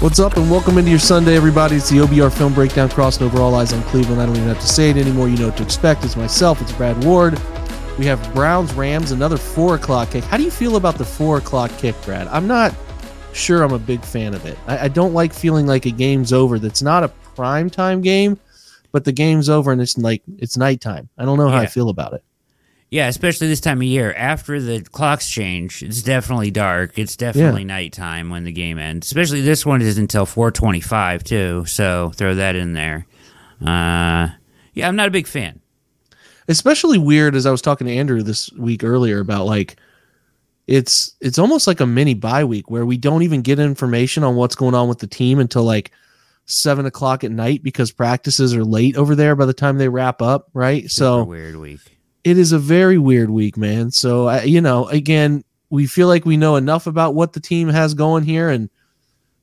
What's up, and welcome into your Sunday, everybody. It's the OBR Film Breakdown crossing over all eyes on Cleveland. I don't even have to say it anymore. You know what to expect. It's myself, it's Brad Ward. We have Browns Rams, another four o'clock kick. How do you feel about the four o'clock kick, Brad? I'm not sure I'm a big fan of it. I, I don't like feeling like a game's over that's not a prime time game, but the game's over and it's like it's nighttime. I don't know how I feel about it. Yeah, especially this time of year. After the clocks change, it's definitely dark. It's definitely nighttime when the game ends. Especially this one is until 425 too, so throw that in there. Uh, yeah, I'm not a big fan. especially weird as I was talking to Andrew this week earlier about like it's it's almost like a mini bye week where we don't even get information on what's going on with the team until like seven o'clock at night because practices are late over there by the time they wrap up, right? Super so weird week. It is a very weird week, man. So I, you know, again, we feel like we know enough about what the team has going here and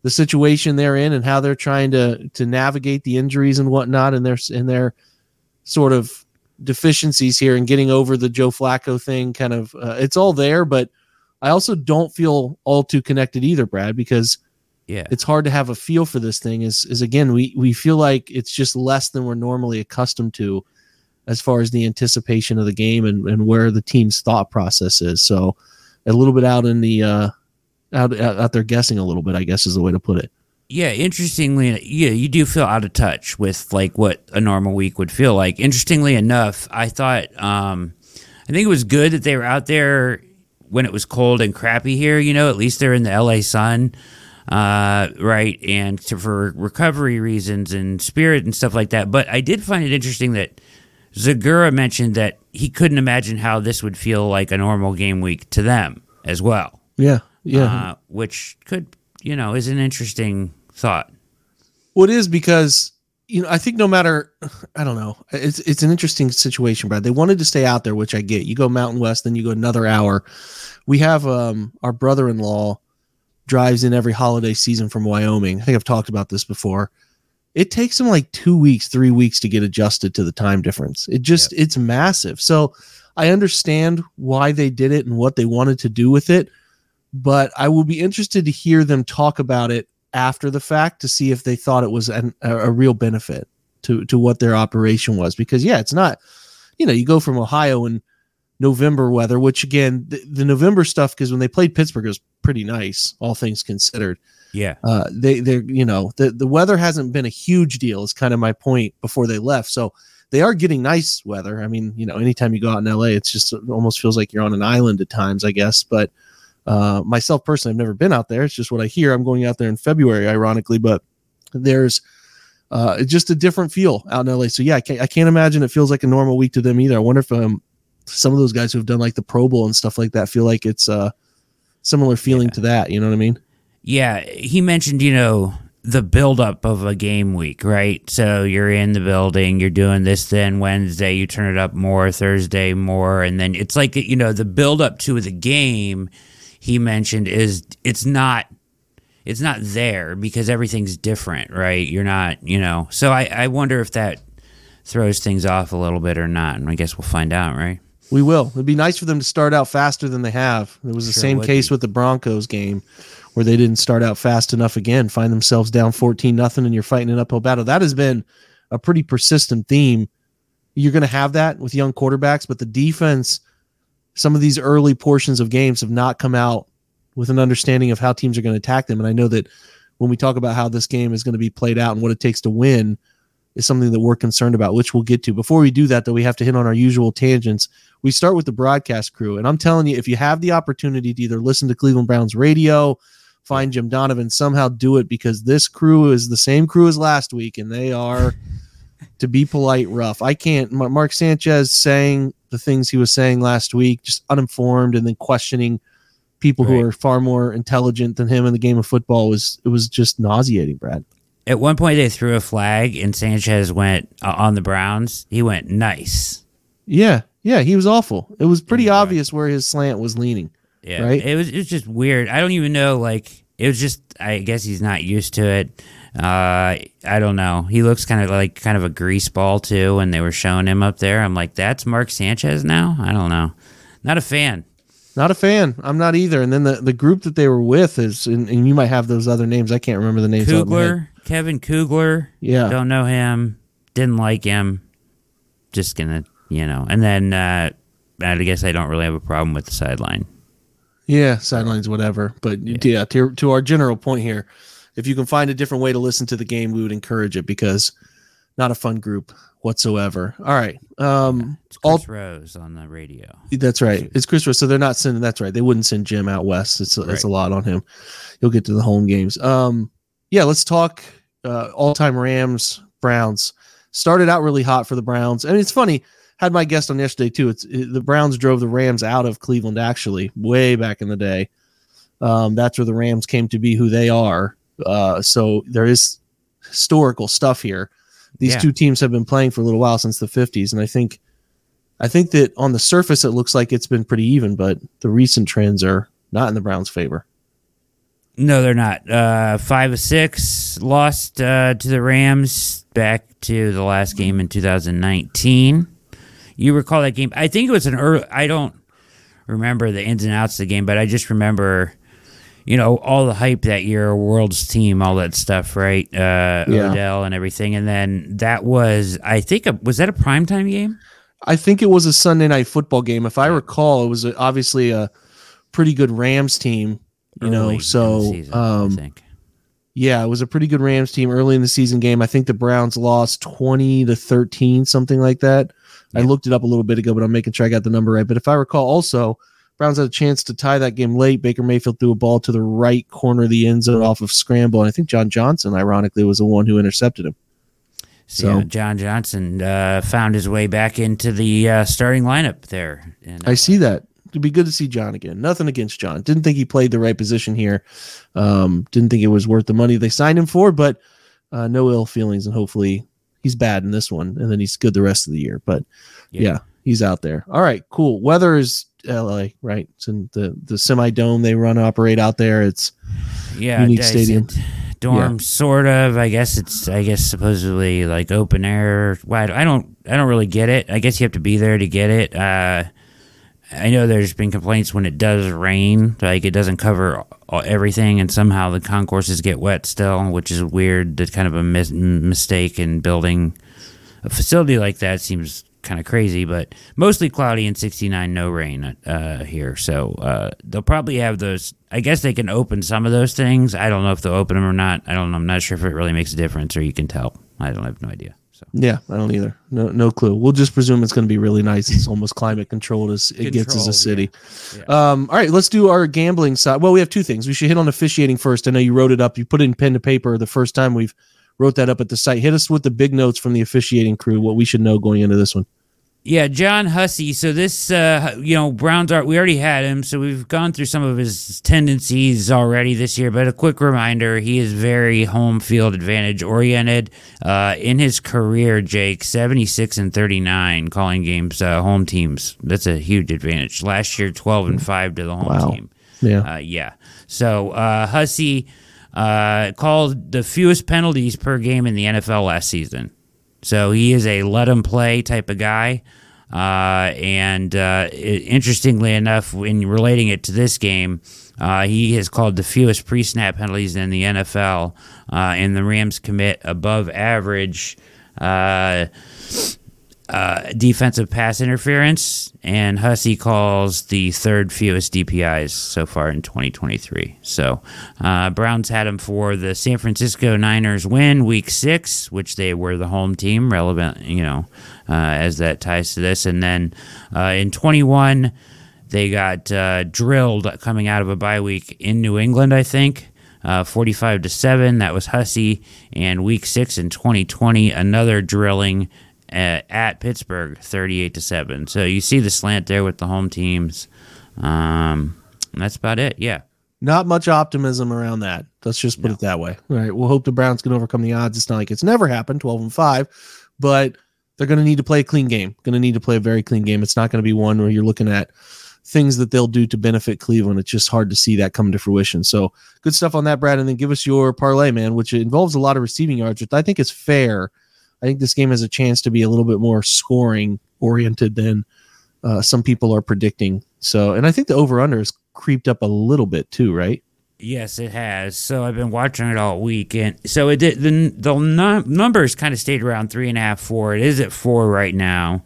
the situation they're in and how they're trying to to navigate the injuries and whatnot and their and their sort of deficiencies here and getting over the Joe Flacco thing. Kind of, uh, it's all there, but I also don't feel all too connected either, Brad, because Yeah, it's hard to have a feel for this thing. Is is again, we we feel like it's just less than we're normally accustomed to, as far as the anticipation of the game and and where the team's thought process is. So, a little bit out in the uh, out out there guessing a little bit, I guess is the way to put it. yeah. Interestingly, yeah, you do feel out of touch with like what a normal week would feel like. Interestingly enough, I thought, um, I think it was good that they were out there when it was cold and crappy here. You know, at least they're in the LA sun. uh, right, and to, for recovery reasons and spirit and stuff like that. But I did find it interesting that Zagura mentioned that he couldn't imagine how this would feel like a normal game week to them as well. Yeah, yeah. uh, which could you know is an interesting thought. Well, it is because you know I think no matter I don't know it's it's an interesting situation, Brad. They wanted to stay out there, which I get. You go Mountain West, then you go another hour. We have um our brother-in-law drives in every holiday season from Wyoming. I think I've talked about this before. It takes them like two weeks, three weeks to get adjusted to the time difference. It just it's massive. So I understand why they did it and what they wanted to do with it, but I will be interested to hear them talk about it after the fact to see if they thought it was an, a, a real benefit to to what their operation was because yeah it's not you know you go from ohio in november weather which again the, the november stuff because when they played pittsburgh it was pretty nice all things considered Yeah, uh they they're you know the the weather hasn't been a huge deal is kind of my point before they left. So they are getting nice weather. I mean you know anytime you go out in la it's just it almost feels like you're on an island at times i guess. But uh myself personally i've never been out there. It's just what i hear. I'm going out there in february ironically but there's uh it's just a different feel out in la so yeah i can't, I can't imagine it feels like a normal week to them either. I wonder if um some of those guys who have done like the pro bowl and stuff like that feel like it's a similar feeling Yeah. to that. You know what i mean yeah. He mentioned you know the buildup of a game week, right? So you're in the building, you're doing this, then Wednesday you turn it up more, Thursday more, and then it's like you know the buildup to the game. He mentioned is it's not it's not there because everything's different, right? You're not, you know. So I, I wonder if that throws things off a little bit or not, and I guess we'll find out, right? We will. It'd be nice for them to start out faster than they have. It was the Sure same case be. with the Broncos game where they didn't start out fast enough again, find themselves down 14 nothing and you're fighting an uphill battle. That has been a pretty persistent theme. You're going to have that with young quarterbacks, but the defense some of these early portions of games have not come out with an understanding of how teams are going to attack them and I know that when we talk about how this game is going to be played out and what it takes to win is something that we're concerned about, which we'll get to. Before we do that, though, we have to hit on our usual tangents we start with the broadcast crew. And I'm telling you, if you have the opportunity to either listen to Cleveland Browns radio, find Jim Donovan, somehow do it because this crew is the same crew as last week and they are, to be polite, rough. I can't, Mark Sanchez saying the things he was saying last week, just uninformed and then questioning people who are far more intelligent than him in the game of football was, it was just nauseating, Brad. At one point, they threw a flag, and Sanchez went uh, on the Browns. He went nice. Yeah. Yeah. He was awful. It was pretty Yeah. obvious where his slant was leaning. Yeah, Right? It was it was just weird. I don't even know. Like it was just. I guess he's not used to it. Uh, I don't know. He looks kind of like kind of a grease ball too. When they were showing him up there, I'm like, that's Mark Sanchez now. I don't know. Not a fan. Not a fan. I'm not either. And then the, the group that they were with is, and, and you might have those other names. I can't remember the names. Kugler, Kevin Kugler. Yeah. Don't know him. Didn't like him. Just gonna, you know. And then uh, I guess I don't really have a problem with the sideline. Yeah, sidelines, whatever. But yeah, to, to our general point here, if you can find a different way to listen to the game, we would encourage it because not a fun group whatsoever. All right. Um, It's all Chris Rose on the radio. that's right. It's Chris Rose. So they're not sending. That's right. They wouldn't send Jim out west. It's it's a lot on him. He'll get to the home games. Um, yeah. Let's talk uh, all time Rams Browns. Started out really hot for the Browns, and it's funny. Had my guest on yesterday too. It's it, the Browns drove the Rams out of Cleveland actually way back in the day. Um, that's where the Rams came to be who they are. Uh, so there is historical stuff here. These Yeah. two teams have been playing for a little while since the 50s, and I think I think that on the surface it looks like it's been pretty even, but the recent trends are not in the Browns' favor. No, they're not. Uh, five of six lost uh, to the Rams back to the last game in 2019. You recall that game? I think it was an early. I don't remember the ins and outs of the game, but I just remember, you know, all the hype that year, world's team, all that stuff, right? Uh, Yeah. Odell and everything, and then that was, I think, a, was that a primetime game? I think it was a Sunday night football game. If I recall, it was a, obviously a pretty good Rams team. You Early know, so season, I um, think. yeah, it was a pretty good Rams team early in the season game. I think the Browns lost twenty to thirteen, something like that. I looked it up a little bit ago, but I'm making sure I got the number right. But if I recall, also Browns had a chance to tie that game late. Baker Mayfield threw a ball to the right corner of the end zone off of scramble, and I think John Johnson, ironically, was the one who intercepted him. So So- John Johnson uh, found his way back into the uh, starting lineup there. I see that. It'd be good to see John again. Nothing against John. Didn't think he played the right position here. Um, didn't think it was worth the money they signed him for, but uh, no ill feelings, and hopefully he's bad in this one, and then he's good the rest of the year. But yeah, Yeah. he's out there. All right, cool. Weather is LA, right? It's in the the semi dome they run operate out there. It's yeah, unique stadium. dorm, sort of. I guess it's. I guess supposedly like open air. Well, I don't. I don't really get it. I guess you have to be there to get it. Uh, I know there's been complaints when it does rain, like it doesn't cover everything, and somehow the concourses get wet still, which is weird. That's kind of a mis- mistake in building a facility like that. Seems kind of crazy, but mostly cloudy and 69, no rain uh, here. So uh, they'll probably have those. I guess they can open some of those things. I don't know if they'll open them or not. I don't. I'm not sure if it really makes a difference or you can tell. I don't I have no idea. So yeah, I don't either. No, no clue. We'll just presume it's going to be really nice. It's almost climate controlled as it gets as a Controlled, city. yeah. Um, all right, let's do our gambling side. Well, we have two things. We should hit on officiating first. I know you wrote it up. You put it in pen to paper the first time we've wrote that up at the site. Hit us with the big notes from the officiating crew. What we should know going into this one. Yeah, John Hussey. So this, uh, you know, Browns are. We already had him, so we've gone through some of his tendencies already this year. But a quick reminder: he is very home field advantage oriented. Uh, in his career, Jake seventy six and thirty nine calling games uh, home teams. That's a huge advantage. Last year, twelve and five to the home Wow. team. Yeah. Uh, yeah. So uh, Hussey uh, called the fewest penalties per game in the NFL last season. So he is a let him play type of guy. Uh, and uh, i- interestingly enough, when relating it to this game, uh, he has called the fewest pre snap penalties in the NFL. Uh, and the Rams commit above average. Uh, defensive pass interference, and Hussey calls the third fewest DPIs so far in 2023. So, uh, Browns had him for the San Francisco Niners win week six, which they were the home team, relevant, you know, uh, as that ties to this. And then uh, in 21, they got uh, drilled coming out of a bye week in New England, I think. Uh, 45 to 7 that was hussey and week 6 in 2020 another drilling at, at pittsburgh 38 to 7 so you see the slant there with the home teams um, that's about it yeah Not much optimism around that. Let's just put No. it that way. All right. We'll hope the Browns can overcome the odds. It's not like it's never happened, 12 and 5, but they're going to need to play a clean game. Going to need to play a very clean game. It's not going to be one where you're looking at things that they'll do to benefit Cleveland. It's just hard to see that come to fruition. So good stuff on that, Brad. And then give us your parlay, man, which involves a lot of receiving yards, which I think is fair. I think this game has a chance to be a little bit more scoring oriented than uh, some people are predicting So, and I think the over under has creeped up a little bit too, right? Yes, it has. So I've been watching it all week, and so it did. The the num- numbers kind of stayed around three and a half, four. It is at four right now.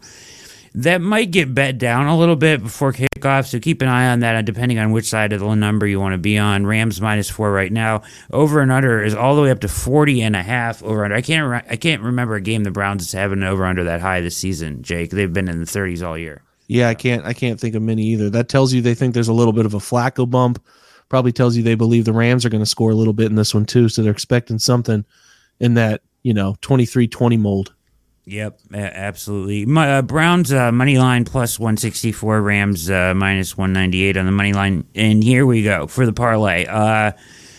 That might get bet down a little bit before kickoff, so keep an eye on that. Uh, depending on which side of the number you want to be on, Rams minus four right now. Over and under is all the way up to 40 and a half. Over under. I can't. I can't remember a game the Browns have an over under that high this season. Jake, they've been in the 30s all year. Yeah, I can't. I can't think of many either. That tells you they think there's a little bit of a Flacco bump. Probably tells you they believe the Rams are going to score a little bit in this one too. So they're expecting something in that you know 23-20 mold. Yep, absolutely. My, uh, Browns uh, money line plus 164, Rams uh, minus 198 on the money line. And here we go for the parlay. Uh,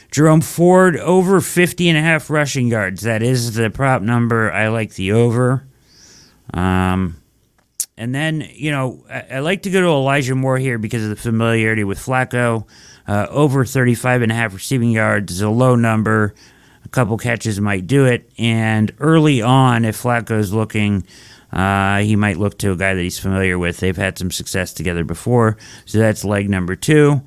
Jerome Ford over 50 and a half rushing yards. That is the prop number. I like the over. Um, and then, you know, I, I, like to go to Elijah Moore here because of the familiarity with Flacco. Uh, over 35 and a half receiving yards is a low number. Couple catches might do it. And early on, if Flacco's looking, uh, he might look to a guy that he's familiar with. They've had some success together before. So that's leg number two.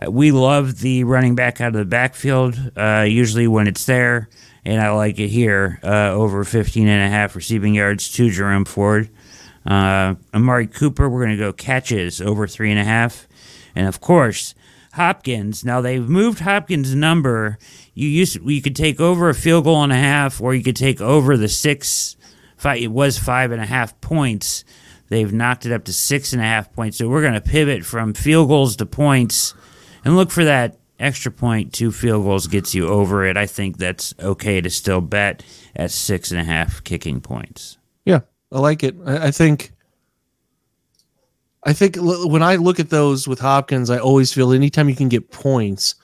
Uh, we love the running back out of the backfield, uh, usually when it's there. And I like it here, uh, over 15 and a half receiving yards to Jerome Ford. Uh, Amari Cooper, we're going to go catches over three and a half. And of course, Hopkins. Now they've moved Hopkins' number. You used you could take over a field goal and a half, or you could take over the six. Five, it was five and a half points. They've knocked it up to six and a half points. So we're going to pivot from field goals to points, and look for that extra point. Two field goals gets you over it. I think that's okay to still bet at six and a half kicking points. Yeah, I like it. I, I think. I think when I look at those with Hopkins, I always feel anytime you can get points,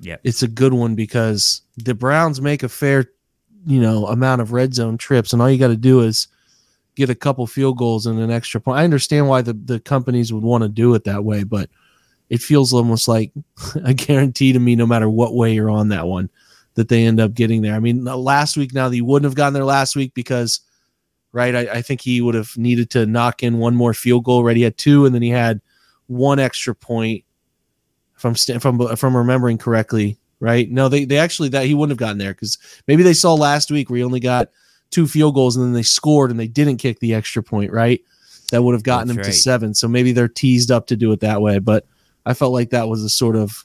yeah, it's a good one because the Browns make a fair, you know, amount of red zone trips, and all you got to do is get a couple field goals and an extra point. I understand why the the companies would want to do it that way, but it feels almost like a guarantee to me, no matter what way you're on that one, that they end up getting there. I mean, uh, last week now, they wouldn't have gotten there last week because right? I, I, think he would have needed to knock in one more field goal. Right, he had two, and then he had one extra point. If I'm if I'm if I'm remembering correctly, right? No, they they actually that he wouldn't have gotten there because maybe they saw last week where he only got two field goals and then they scored and they didn't kick the extra point, right? That would have gotten That's him right. to seven. So maybe they're teased up to do it that way. But I felt like that was a sort of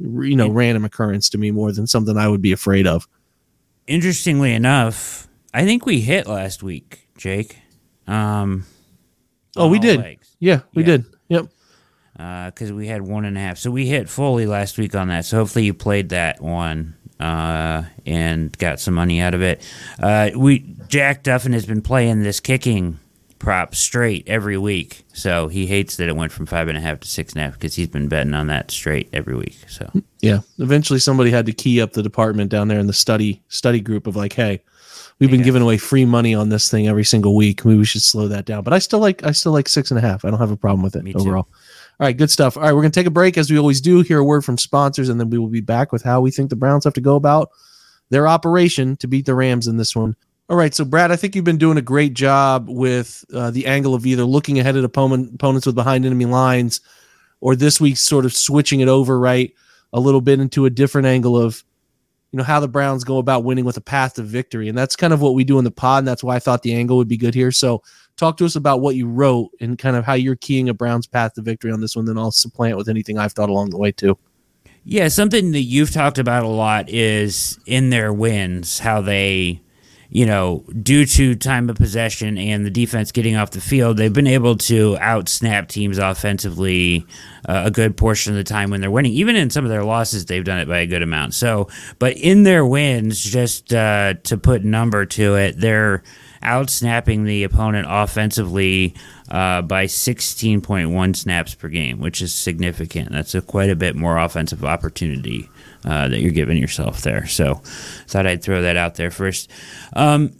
you know random occurrence to me more than something I would be afraid of. Interestingly enough, I think we hit last week, Jake. Um, oh, we did. Legs. Yeah, we yeah. did. Yep. Because uh, we had one and a half, so we hit fully last week on that. So hopefully you played that one uh, and got some money out of it. Uh, we Jack Duffin has been playing this kicking prop straight every week, so he hates that it went from five and a half to six and a half because he's been betting on that straight every week. So yeah, eventually somebody had to key up the department down there in the study study group of like, hey We've been giving away free money on this thing every single week. Maybe we should slow that down. But I still like I still like six and a half. I don't have a problem with it Me overall. Too. All right, good stuff. All right, we're gonna take a break as we always do. Hear a word from sponsors, and then we will be back with how we think the Browns have to go about their operation to beat the Rams in this one. All right, so Brad, I think you've been doing a great job with uh, the angle of either looking ahead at opponent, opponents with behind enemy lines, or this week sort of switching it over right a little bit into a different angle of you know how the Browns go about winning with a path to victory, and that's kind of what we do in the pod, and that's why I thought the angle would be good here. So, talk to us about what you wrote and kind of how you're keying a Browns path to victory on this one. Then I'll supplant with anything I've thought along the way too. Yeah, something that you've talked about a lot is in their wins how they you know, due to time of possession and the defense getting off the field, they've been able to outsnap teams offensively uh, a good portion of the time when they're winning. Even in some of their losses, they've done it by a good amount. So, but in their wins, just uh, to put number to it, they're outsnapping the opponent offensively uh, by 16.1 snaps per game, which is significant. That's a, quite a bit more offensive opportunity uh, that you're giving yourself there. So thought I'd throw that out there first. Um,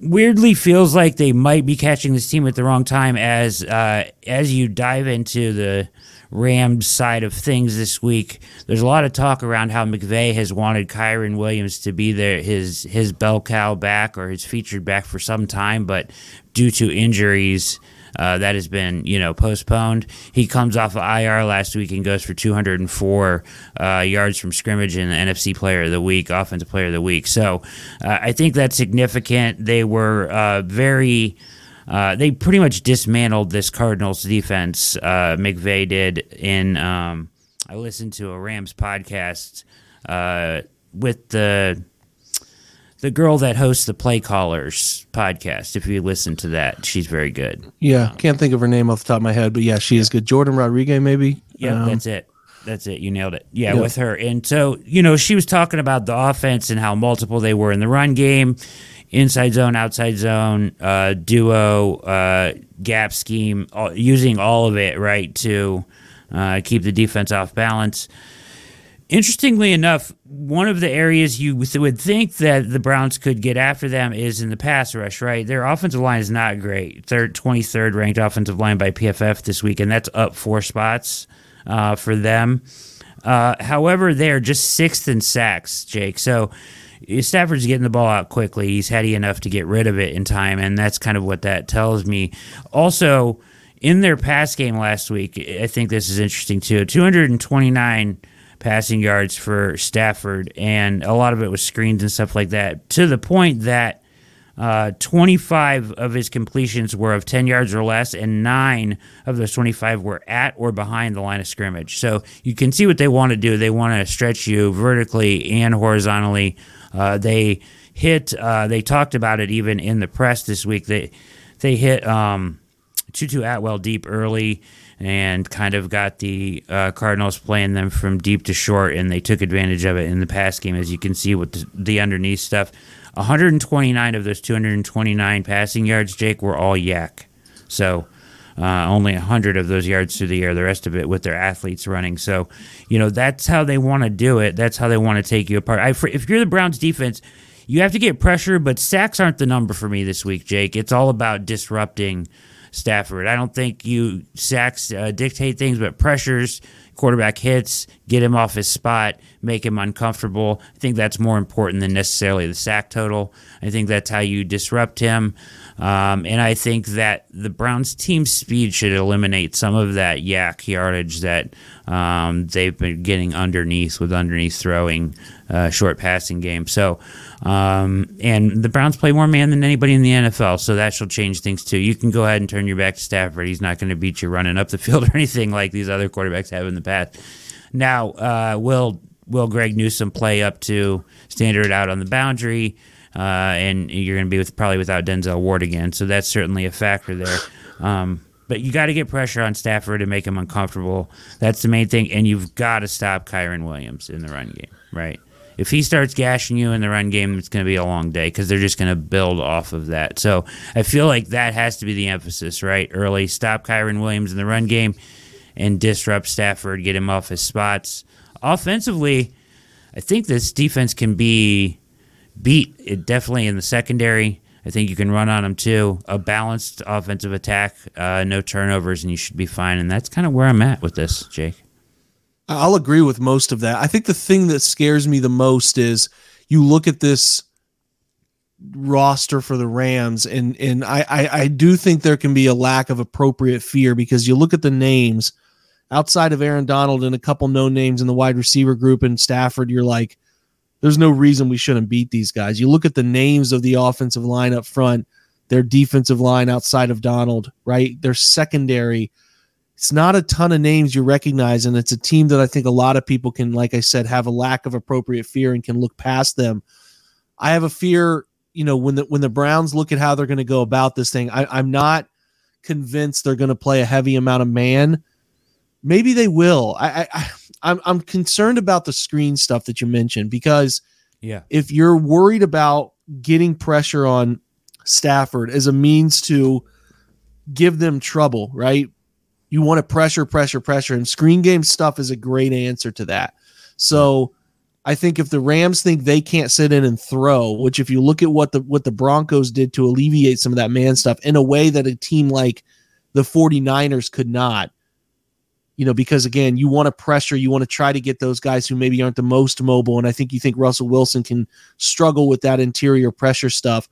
weirdly feels like they might be catching this team at the wrong time as uh, as you dive into the Rams side of things this week. There's a lot of talk around how McVay has wanted Kyren Williams to be there his his bell cow back or his featured back for some time, but due to injuries, Uh, that has been, you know, postponed. He comes off of IR last week and goes for 204 uh, yards from scrimmage in the NFC Player of the Week, Offensive Player of the Week. So uh, I think that's significant. They were uh, very. Uh, they pretty much dismantled this Cardinals defense. Uh, McVay did in. Um, I listened to a Rams podcast with the the girl that hosts the Play Callers podcast. If you listen to that, she's very good. Yeah, can't think of her name off the top of my head, but yeah, she is good. Jordan Rodriguez, maybe. Yeah, um, that's it. That's it. You nailed it. Yeah, yeah, with her. And so, you know, she was talking about the offense and how multiple they were in the run game, inside zone, outside zone, uh, duo, uh, gap scheme, all, using all of it, right, to uh, keep the defense off balance. Interestingly enough, one of the areas you would think that the Browns could get after them is in the pass rush, right? Their offensive line is not great. Third, 23rd ranked offensive line by PFF this week, and that's up four spots uh, for them. Uh, however, they are just sixth in sacks, Jake. So Stafford's getting the ball out quickly. He's heady enough to get rid of it in time, and that's kind of what that tells me. Also, in their pass game last week, I think this is interesting too. 229 passing yards for Stafford, and a lot of it was screens and stuff like that, to the point that uh, 25 of his completions were of 10 yards or less, and nine of those 25 were at or behind the line of scrimmage. So you can see what they want to do. They want to stretch you vertically and horizontally. Uh, they hit. Uh, they talked about it even in the press this week. They they hit um, Tutu Atwell deep early and kind of got the uh, Cardinals playing them from deep to short, and they took advantage of it in the pass game, as you can see with the, the underneath stuff. 129 of those 229 passing yards, Jake, were all YAC. So uh, only 100 of those yards through the air, the rest of it with their athletes running. So, you know, that's how they want to do it. That's how they want to take you apart. I, if you're the Browns defense, you have to get pressure, but sacks aren't the number for me this week, Jake. It's all about disrupting – Stafford. I don't think you sacks uh, dictate things, but pressures, quarterback hits, get him off his spot, make him uncomfortable. I think that's more important than necessarily the sack total. I think that's how you disrupt him. Um, and I think that the Browns' team speed should eliminate some of that YAC yardage that um, they've been getting underneath with underneath throwing, uh, short passing game. So, um, and the Browns play more man than anybody in the NFL, so that shall change things too. You can go ahead and turn your back to Stafford. He's not going to beat you running up the field or anything like these other quarterbacks have in the past. Now, uh, will will Greg Newsome play up to standard out on the boundary? Uh, and you're going to be with probably without Denzel Ward again. So that's certainly a factor there. Um, but you got to get pressure on Stafford to make him uncomfortable. That's the main thing, and you've got to stop Kyren Williams in the run game, right? If he starts gashing you in the run game, it's going to be a long day because they're just going to build off of that. So I feel like that has to be the emphasis, right? Early, stop Kyren Williams in the run game and disrupt Stafford, get him off his spots. Offensively, I think this defense can be beat it definitely in the secondary. I think you can run on them too. A balanced offensive attack, uh, no turnovers, and you should be fine. And that's kind of where I'm at with this, Jake. I'll agree with most of that. I think the thing that scares me the most is you look at this roster for the Rams, and and I, I, I do think there can be a lack of appropriate fear because you look at the names outside of Aaron Donald and a couple no names in the wide receiver group and Stafford. You're like there's no reason we shouldn't beat these guys. You look at the names of the offensive line up front, their defensive line outside of Donald, right? Their secondary. It's not a ton of names you recognize, and it's a team that I think a lot of people can, like I said, have a lack of appropriate fear and can look past them. I have a fear, you know, when the when the Browns look at how they're going to go about this thing, I, I'm not convinced they're going to play a heavy amount of man. Maybe they will. I, I I'm I'm concerned about the screen stuff that you mentioned because yeah, if you're worried about getting pressure on Stafford as a means to give them trouble, right? You want to pressure, pressure, pressure, and screen game stuff is a great answer to that. So I think if the Rams think they can't sit in and throw, which if you look at what the what the Broncos did to alleviate some of that man stuff in a way that a team like the 49ers could not, you know, because again, you want to pressure, you want to try to get those guys who maybe aren't the most mobile. And I think you think Russell Wilson can struggle with that interior pressure stuff.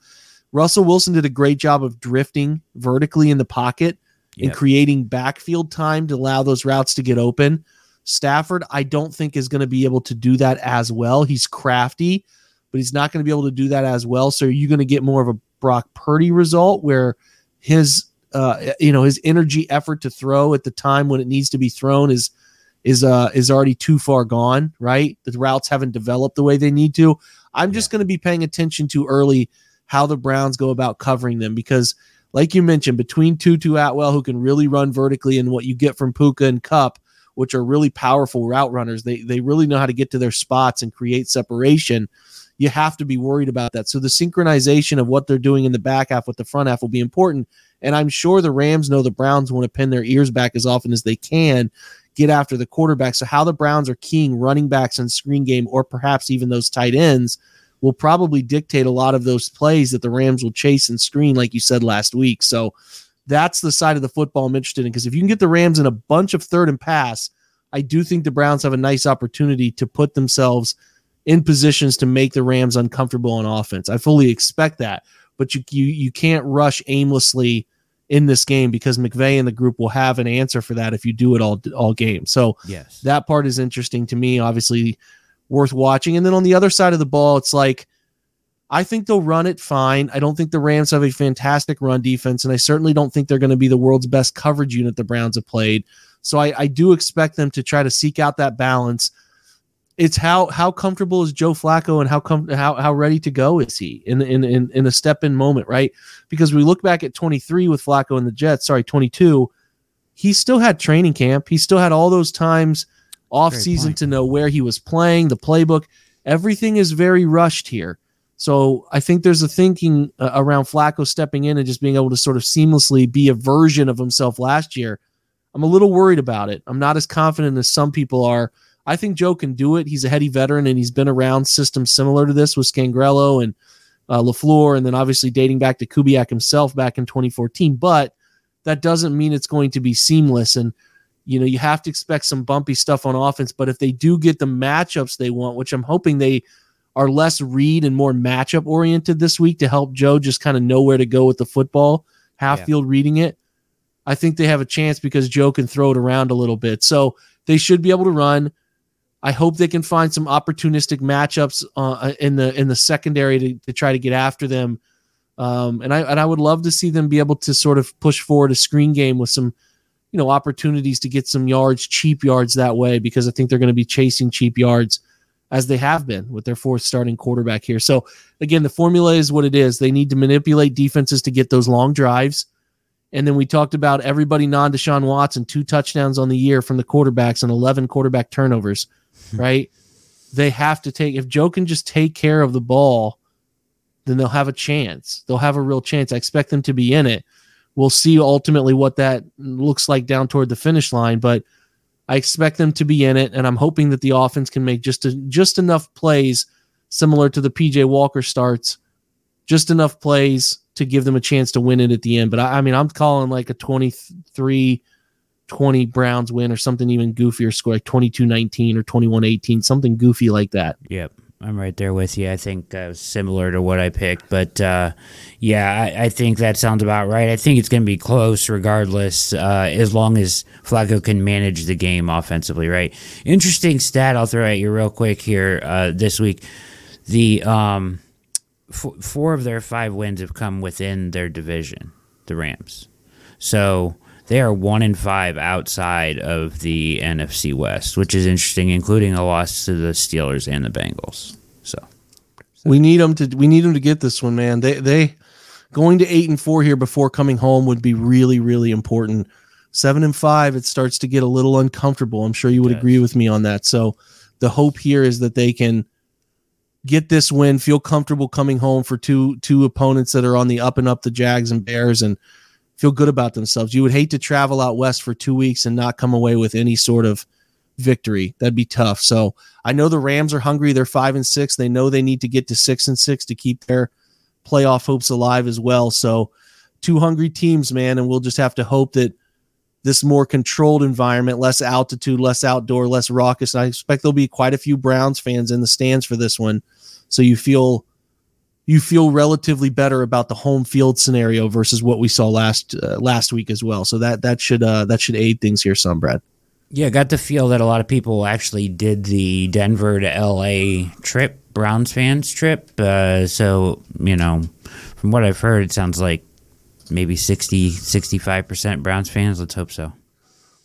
Russell Wilson did a great job of drifting vertically in the pocket, and creating backfield time to allow those routes to get open. Stafford, I don't think is going to be able to do that as well. He's crafty, but he's not going to be able to do that as well. So you're going to get more of a Brock Purdy result where his uh, you know his energy effort to throw at the time when it needs to be thrown is is uh is already too far gone right? The routes haven't developed the way they need to. I'm just going to be paying attention to early how the browns go about covering them because like you mentioned between tutu atwell who can really run vertically and what you get from puka and Kupp which are really powerful route runners they they really know how to get to their spots and create separation. You have to be worried about that. So the synchronization of what they're doing in the back half with the front half will be important and I'm sure the Rams know the Browns want to pin their ears back as often as they can, get after the quarterback. So, how the Browns are keying running backs and screen game, or perhaps even those tight ends, will probably dictate a lot of those plays that the Rams will chase and screen, like you said last week. So, that's the side of the football I'm interested in because if you can get the Rams in a bunch of third and pass, I do think the Browns have a nice opportunity to put themselves in positions to make the Rams uncomfortable on offense. I fully expect that but you you you can't rush aimlessly in this game because McVay and the group will have an answer for that if you do it all all game. So yes, that part is interesting to me. Obviously, worth watching. And then on the other side of the ball, it's like I think they'll run it fine. I don't think the Rams have a fantastic run defense, and I certainly don't think they're going to be the world's best coverage unit the Browns have played. So I, I do expect them to try to seek out that balance it's how how comfortable is Joe Flacco and how com- how how ready to go is he in in in, in a step in moment, right? Because we look back at 23 with Flacco and the Jets, sorry, 22, he still had training camp. He still had all those times off very season point. to know where he was playing, the playbook. Everything is very rushed here. So I think there's a thinking uh, around Flacco stepping in and just being able to sort of seamlessly be a version of himself last year. I'm a little worried about it. I'm not as confident as some people are I think Joe can do it. He's a heady veteran and he's been around systems similar to this with Scangarello and uh, LaFleur, and then obviously dating back to Kubiak himself back in 2014. But that doesn't mean it's going to be seamless. And you know, you have to expect some bumpy stuff on offense. But if they do get the matchups they want, which I'm hoping they are less read and more matchup oriented this week to help Joe just kind of know where to go with the football, half yeah. field reading it. I think they have a chance because Joe can throw it around a little bit. So they should be able to run. I hope they can find some opportunistic matchups uh, in the in the secondary to, to try to get after them. Um, and I and I would love to see them be able to sort of push forward a screen game with some, you know, opportunities to get some yards, cheap yards that way, because I think they're going to be chasing cheap yards as they have been with their fourth starting quarterback here. So again, the formula is what it is. They need to manipulate defenses to get those long drives. And then we talked about everybody non Deshaun Watson, two touchdowns on the year from the quarterbacks and 11 quarterback turnovers. right? They have to take, if Joe can just take care of the ball, then they'll have a chance. They'll have a real chance. I expect them to be in it. We'll see ultimately what that looks like down toward the finish line, but I expect them to be in it, and I'm hoping that the offense can make just a, just enough plays similar to the PJ Walker starts, just enough plays to give them a chance to win it at the end. But I, I mean, I'm calling like a 23 20 Browns win or something even goofier score, like 22 19 or 21 18, something goofy like that. Yep. I'm right there with you. I think uh, similar to what I picked, but uh, yeah, I, I, think that sounds about right. I think it's going to be close regardless, uh, as long as Flacco can manage the game offensively. Right. Interesting stat I'll throw at you real quick here uh, this week. The um, f- four of their five wins have come within their division, the Rams. So they are one in five outside of the NFC West, which is interesting, including a loss to the Steelers and the Bengals. So, we need them to we need them to get this one, man. They they going to eight and four here before coming home would be really really important. Seven and five, it starts to get a little uncomfortable. I'm sure you would yes. agree with me on that. So, the hope here is that they can get this win, feel comfortable coming home for two two opponents that are on the up and up, the Jags and Bears, and feel good about themselves. You would hate to travel out west for two weeks and not come away with any sort of victory. That'd be tough. So I know the Rams are hungry. They're five and six. They know they need to get to six and six to keep their playoff hopes alive as well. So two hungry teams, man, and we'll just have to hope that this more controlled environment, less altitude, less outdoor, less raucous. I expect there'll be quite a few Browns fans in the stands for this one. So you feel you feel relatively better about the home field scenario versus what we saw last uh, last week as well. So that that should uh, that should aid things here some, Brad. Yeah, got the feel that a lot of people actually did the Denver to LA trip, Browns fans trip. Uh, so, you know, from what I've heard, it sounds like maybe 60, 65% Browns fans. Let's hope so.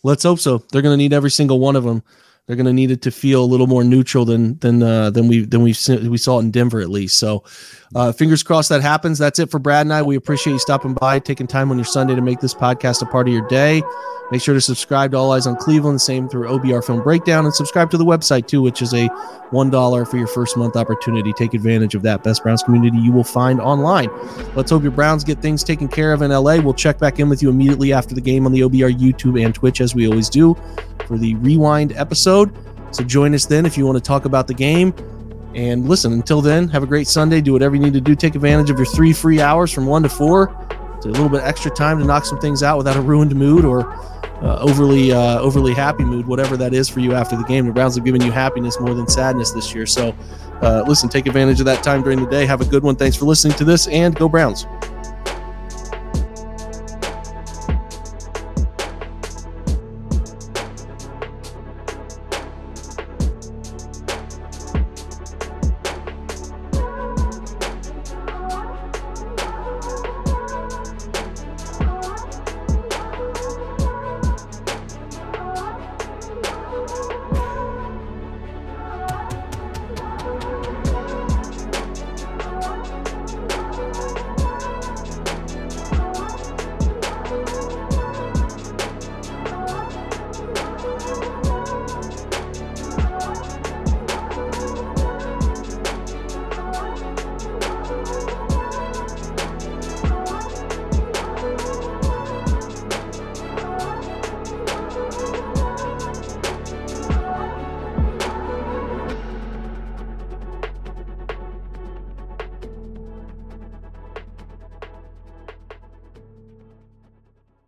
Let's hope so. They're going to need every single one of them. They're going to need it to feel a little more neutral than than uh, than we than we we saw in Denver at least. So, uh, fingers crossed that happens. That's it for Brad and I. We appreciate you stopping by, taking time on your Sunday to make this podcast a part of your day. Make sure to subscribe to All Eyes on Cleveland, same through OBR Film Breakdown, and subscribe to the website too, which is a one dollar for your first month opportunity. Take advantage of that best Browns community you will find online. Let's hope your Browns get things taken care of in LA. We'll check back in with you immediately after the game on the OBR YouTube and Twitch, as we always do, for the rewind episode. So join us then if you want to talk about the game. And listen, until then, have a great Sunday. Do whatever you need to do. Take advantage of your three free hours from one to four. It's a little bit extra time to knock some things out without a ruined mood or uh, overly uh, overly happy mood, whatever that is for you after the game. The Browns have given you happiness more than sadness this year. So, uh, listen, take advantage of that time during the day. Have a good one. Thanks for listening to this, and go Browns.